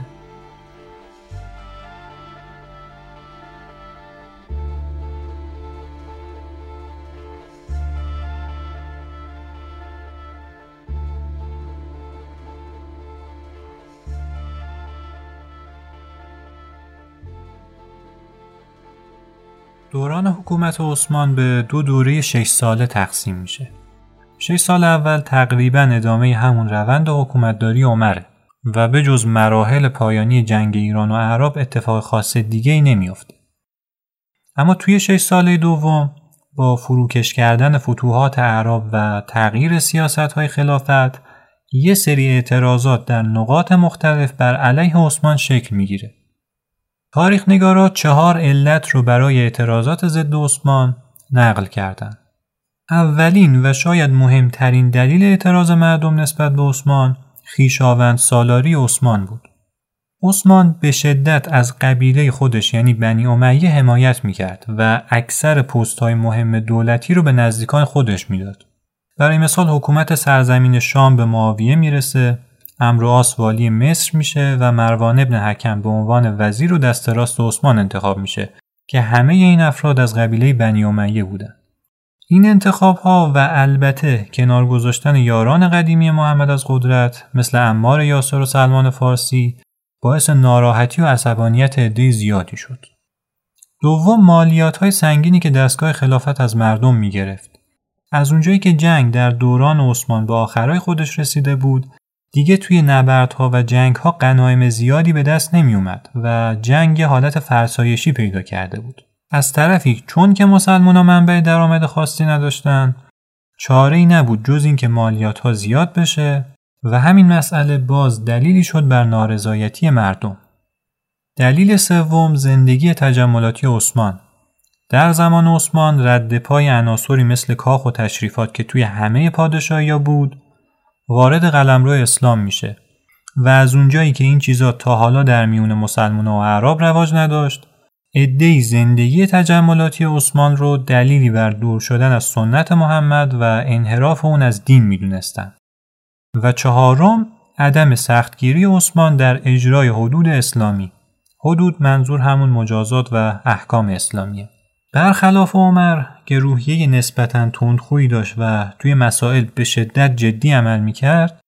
دوران حکومت عثمان به دو دوره شش ساله تقسیم میشه. شش سال اول تقریبا ادامه همون روند حکومتداری عمره و به جز مراحل پایانی جنگ ایران و عرب اتفاق خاص دیگه ای نمیافته. اما توی شش ساله دوم با فروکش کردن فتوحات عرب و تغییر سیاست های خلافت یه سری اعتراضات در نقاط مختلف بر علیه عثمان شکل می‌گیره. تاریخ نگارا چهار علت رو برای اعتراضات ضد عثمان نقل کردند. اولین و شاید مهمترین دلیل اعتراض مردم نسبت به عثمان خیشاوند سالاری عثمان بود. عثمان به شدت از قبیله خودش یعنی بنی امیه حمایت می‌کرد و اکثر پست های مهم دولتی رو به نزدیکان خودش می‌داد. برای مثال حکومت سرزمین شام به معاویه می‌رسه، امرواس والی مصر میشه و مروان ابن حکم به عنوان وزیر و دست راست عثمان انتخاب میشه که همه این افراد از قبیله بنی امیه بودن. این انتخاب ها و البته کنار گذاشتن یاران قدیمی محمد از قدرت مثل امار یاسر و سلمان فارسی باعث ناراحتی و عصبانیت عده زیادی شد. دوم مالیات های سنگینی که دستگاه خلافت از مردم می گرفت. از اونجایی که جنگ در دوران عثمان به آخرای خودش رسیده بود دیگه توی نبردها و جنگها غنایم زیادی به دست نمی اومد و جنگ حالت فرسایشی پیدا کرده بود. از طرفی چون که مسلمان منبع درآمد خاصی نداشتن چاره ای نبود جز اینکه مالیات ها زیاد بشه و همین مسئله باز دلیلی شد بر نارضایتی مردم. دلیل سوم زندگی تجملاتی عثمان در زمان عثمان رد پای عناصری مثل کاخ و تشریفات که توی همه پادشاهی بود وارد قلمرو اسلام میشه و از اونجایی که این چیزا تا حالا در میون مسلمان و عرب رواج نداشت ادهی زندگی تجملاتی عثمان رو دلیلی بر دور شدن از سنت محمد و انحراف اون از دین می‌دونستند. و چهارم عدم سختگیری عثمان در اجرای حدود اسلامی. حدود منظور همون مجازات و احکام اسلامیه. برخلاف عمر که روحیه نسبتا تندخویی داشت و توی مسائل به شدت جدی عمل می‌کرد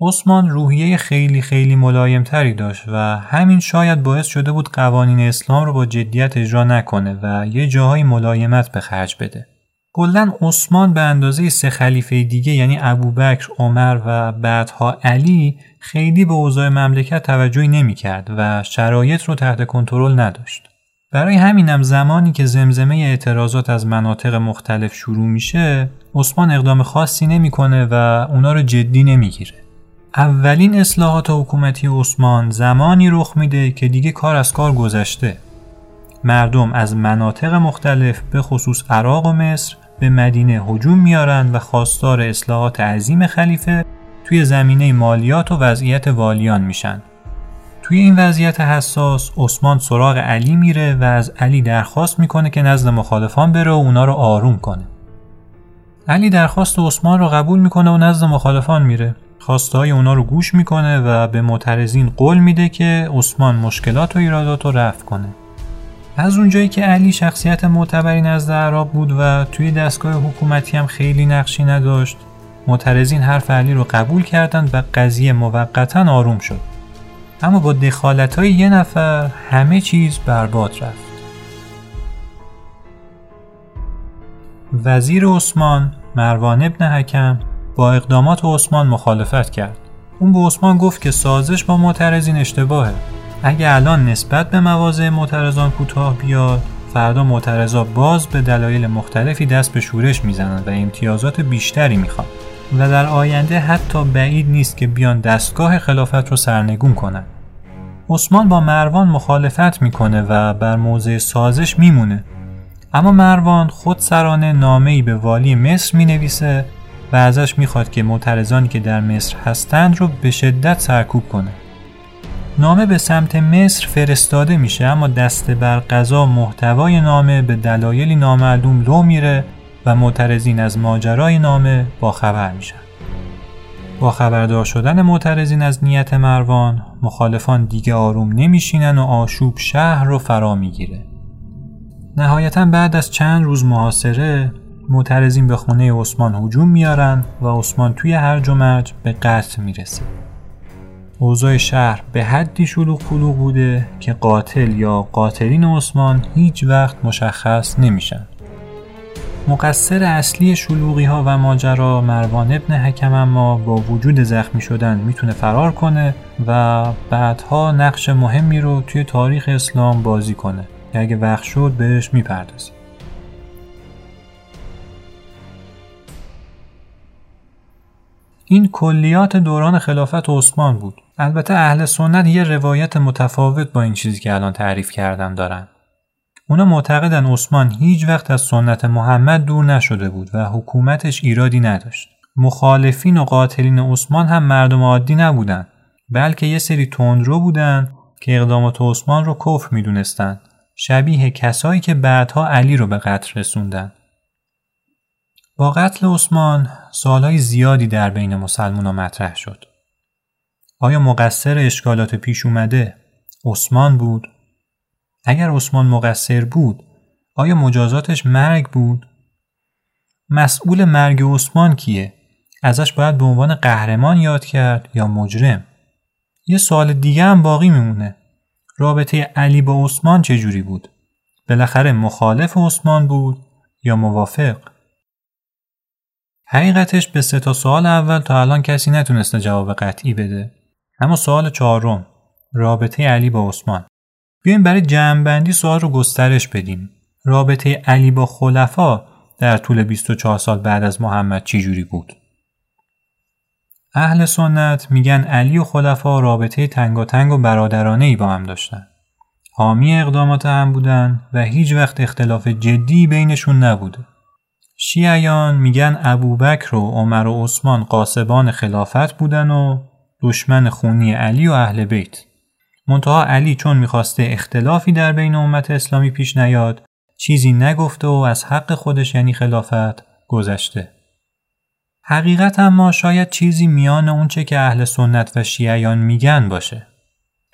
عثمان روحیه خیلی خیلی ملایم تری داشت و همین شاید باعث شده بود قوانین اسلام رو با جدیت اجرا نکنه و یه جاهای ملایمت به خرج بده. کلا عثمان به اندازه سه خلیفه دیگه یعنی ابوبکر، عمر و بعدها علی خیلی به اوضاع مملکت توجهی نمی‌کرد و شرایط رو تحت کنترل نداشت. برای همینم زمانی که زمزمه اعتراضات از مناطق مختلف شروع میشه، عثمان اقدام خاصی نمی‌کنه و اونا رو جدی نمی‌گیره. اولین اصلاحات حکومتی عثمان زمانی رخ میده که دیگه کار از کار گذشته. مردم از مناطق مختلف به خصوص عراق و مصر به مدینه هجوم میارن و خواستار اصلاحات عظیم خلیفه توی زمینه مالیات و وضعیت والیان میشن. توی این وضعیت حساس عثمان سراغ علی میره و از علی درخواست می‌کنه که نزد مخالفان بره و اونا رو آروم کنه. علی درخواست عثمان رو قبول می‌کنه و نزد مخالفان میره خواستهای اونا رو گوش می‌کنه و به معترضین قول میده که عثمان مشکلات و ایرادات رو رفع کنه. از اونجایی که علی شخصیت معتبری نزد عرب بود و توی دستگاه حکومتی هم خیلی نقشی نداشت معترضین حرف علی رو قبول کردند و قضیه موقتا آروم شد. اما با دخالت های یه نفر همه چیز برباد رفت. وزیر عثمان مروان ابن حکم با اقدامات عثمان مخالفت کرد. اون به عثمان گفت که سازش با معترضین اشتباهه. اگه الان نسبت به مواضع معترضان کوتاه بیاد فردا معترضا باز به دلایل مختلفی دست به شورش می‌زنند و امتیازات بیشتری می‌خوان. و در آینده حتی بعید نیست که بیان دستگاه خلافت رو سرنگون کنند. عثمان با مروان مخالفت می‌کنه و بر موضع سازش میمونه. اما مروان خود سرانه نامه به والی مصر می نویسه و ازش می‌خواد که معترضانی که در مصر هستند رو به شدت سرکوب کنه. نامه به سمت مصر فرستاده میشه اما دست بر قضا محتوای نامه به دلایلی نامعلوم لو میره و معترضین از ماجرای نامه با خبر میشن. با خبردار شدن معترضین از نیت مروان مخالفان دیگه آروم نمیشینن و آشوب شهر رو فرا می‌گیره. نهایتا بعد از چند روز محاصره معترضین به خونه عثمان هجوم میارن و عثمان توی هر جمج به قتل می‌رسه. اوضاع شهر به حدی شلوغ پلوغ بوده که قاتل یا قاتلین عثمان هیچ وقت مشخص نمیشن. مقصر اصلی شلوغی ها و ماجرا مروان ابن حکم اما با وجود زخمی شدن می‌تونه فرار کنه و بعدها نقش مهمی رو توی تاریخ اسلام بازی کنه اگه وقت شد بهش می‌پردازیم این کلیات دوران خلافت عثمان بود. البته اهل سنت یه روایت متفاوت با این چیزی که الان تعریف کردم دارن. اونا معتقدن عثمان هیچ وقت از سنت محمد دور نشده بود و حکومتش ایرادی نداشت. مخالفین و قاتلین عثمان هم مردم عادی نبودن بلکه یه سری تندرو بودن که اقدامات عثمان رو کفر می‌دونستند شبیه کسایی که بعدها علی رو به قتل رسوندن. با قتل عثمان سالهای زیادی در بین مسلمان مطرح شد. آیا مقصر اشکالات پیش اومده عثمان بود؟ اگر عثمان مقصر بود آیا مجازاتش مرگ بود؟ مسئول مرگ عثمان کیه؟ ازش باید به عنوان قهرمان یاد کرد یا مجرم؟ یه سوال دیگه هم باقی میمونه. رابطه علی با عثمان چجوری بود؟ بالاخره مخالف عثمان بود یا موافق؟ حقیقتش به سه تا سوال اول تا الان کسی نتونسته جواب قطعی بده. اما سوال چهارم رابطه علی با عثمان. بیایم برای جمعبندی سوال رو گسترش بدیم. رابطه علی با خلفا در طول 24 سال بعد از محمد چجوری بود؟ اهل سنت میگن علی و خلفا رابطه تنگاتنگ و برادرانه ای با هم داشتن. حامی اقدامات هم بودن و هیچ وقت اختلاف جدی بینشون نبوده. شیعیان میگن ابوبکر و عمر و عثمان قاسبان خلافت بودن و دشمن خونی علی و اهل بیت. منتها علی چون می‌خواسته اختلافی در بین امت اسلامی پیش نیاد چیزی نگفته و از حق خودش یعنی خلافت گذشته. حقیقت اما شاید چیزی میان اونچه که اهل سنت و شیعیان میگن باشه.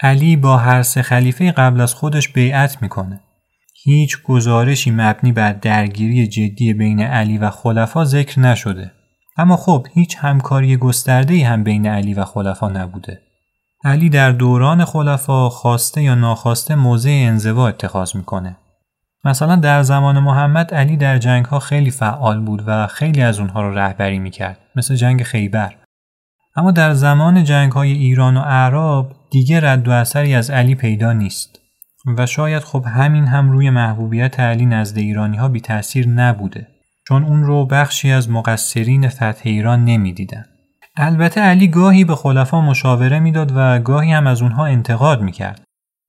علی با هر سه خلیفه قبل از خودش بیعت می‌کنه. هیچ گزارشی مبنی بر درگیری جدی بین علی و خلفا ذکر نشده. اما خب هیچ همکاری گسترده هم بین علی و خلفا نبوده. علی در دوران خلفا خواسته یا ناخواسته موضع انزوا اتخاذ می‌کنه. مثلا در زمان محمد علی در جنگ ها خیلی فعال بود و خیلی از اونها رو رهبری می‌کرد مثل جنگ خیبر اما در زمان جنگ های ایران و اعراب دیگه رد و اثری از علی پیدا نیست و شاید خب همین هم روی محبوبیت علی نزد ایرانی ها بی تأثیر نبوده چون اون رو بخشی از مقصرین فتح ایران نمی‌دیدن. البته علی گاهی به خلفا مشاوره می‌داد و گاهی هم از اونها انتقاد می‌کرد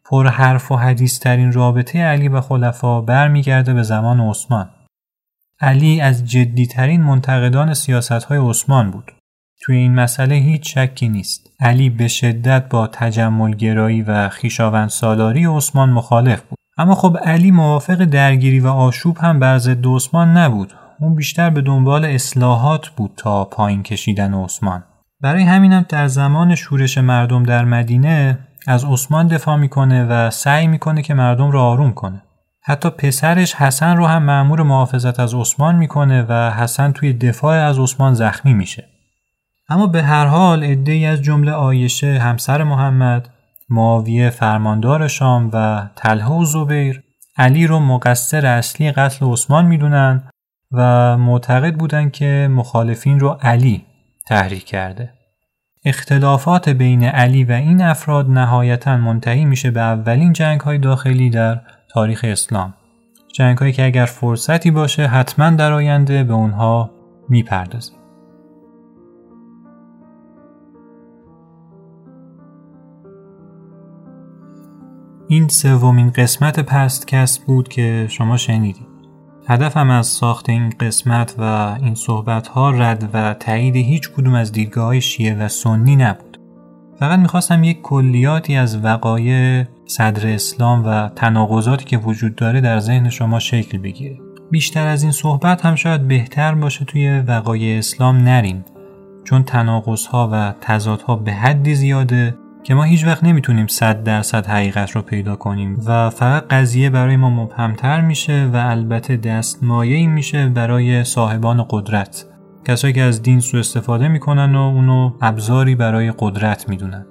پر حرف و حدیث ترین رابطه علی و خلفا برمیگرده به زمان عثمان. علی از جدیترین منتقدان سیاست های عثمان بود. توی این مسئله هیچ شکی نیست. علی به شدت با تجملگرایی و خیشاوند سالاری عثمان مخالف بود. اما خب علی موافق درگیری و آشوب هم بر ضد عثمان نبود. اون بیشتر به دنبال اصلاحات بود تا پایین کشیدن عثمان. برای همینم در زمان شورش مردم در مدینه از عثمان دفاع می‌کنه و سعی می‌کنه که مردم رو آروم کنه. حتی پسرش حسن رو هم معمور محافظت از عثمان می‌کنه و حسن توی دفاع از عثمان زخمی میشه. اما به هر حال عده‌ای از جمله آیشه همسر محمد، معاویه فرماندار شام و طلحه و زبیر علی رو مقصر اصلی قتل عثمان می‌دونن و معتقد بودن که مخالفین رو علی تحریک کرده. اختلافات بین علی و این افراد نهایتا منتهی میشه به اولین جنگ های داخلی در تاریخ اسلام. جنگ هایی که اگر فرصتی باشه حتما در آینده به اونها می‌پردازیم. این سومین قسمت پستکست بود که شما شنیدید. هدفم از ساخت این قسمت و این صحبت ها رد و تایید هیچ کدوم از دیدگاه های شیعه و سنی نبود. فقط می‌خواستم یک کلیاتی از وقایع صدر اسلام و تناقضاتی که وجود داره در ذهن شما شکل بگیره. بیشتر از این صحبت هم شاید بهتر باشه توی وقایع اسلام نریم چون تناقض ها و تضادها به حدی زیاده که ما هیچ وقت نمی‌تونیم صد درصد حقیقت رو پیدا کنیم و فقط قضیه برای ما مبهمتر میشه و البته دستمایه میشه برای صاحبان قدرت. کسایی که از دین سو استفاده می‌کنن و اونو ابزاری برای قدرت می‌دونن.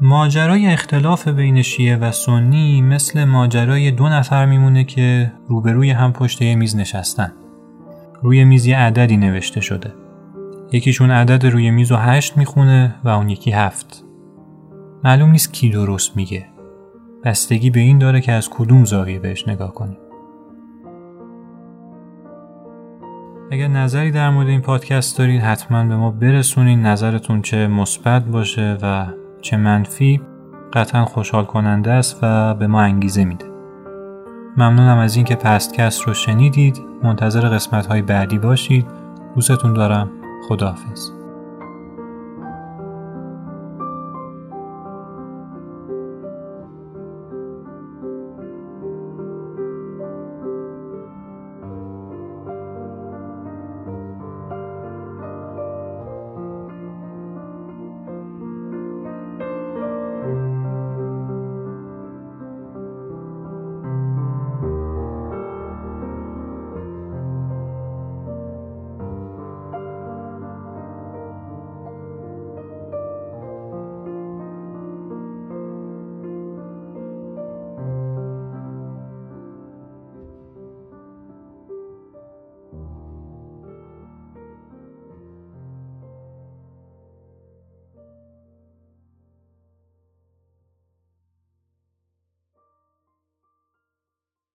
ماجرای اختلاف بین شیعه و سنی مثل ماجرای دو نفر میمونه که روبروی هم پشت یه میز نشستن. روی میز یه عددی نوشته شده. یکیشون عدد روی میز و هشت می‌خونه و اون یکی هفت. معلوم نیست کی درست میگه. بستگی به این داره که از کدوم زاویه بهش نگاه کنیم. اگر نظری در مورد این پادکست دارید حتما به ما برسونید نظرتون چه مثبت باشه و چه منفی قطعا خوشحال کننده است و به ما انگیزه میده. ممنونم از اینکه پستکست رو شنیدید. منتظر قسمت های بعدی باشید. دوستتون دارم. خداحافظ.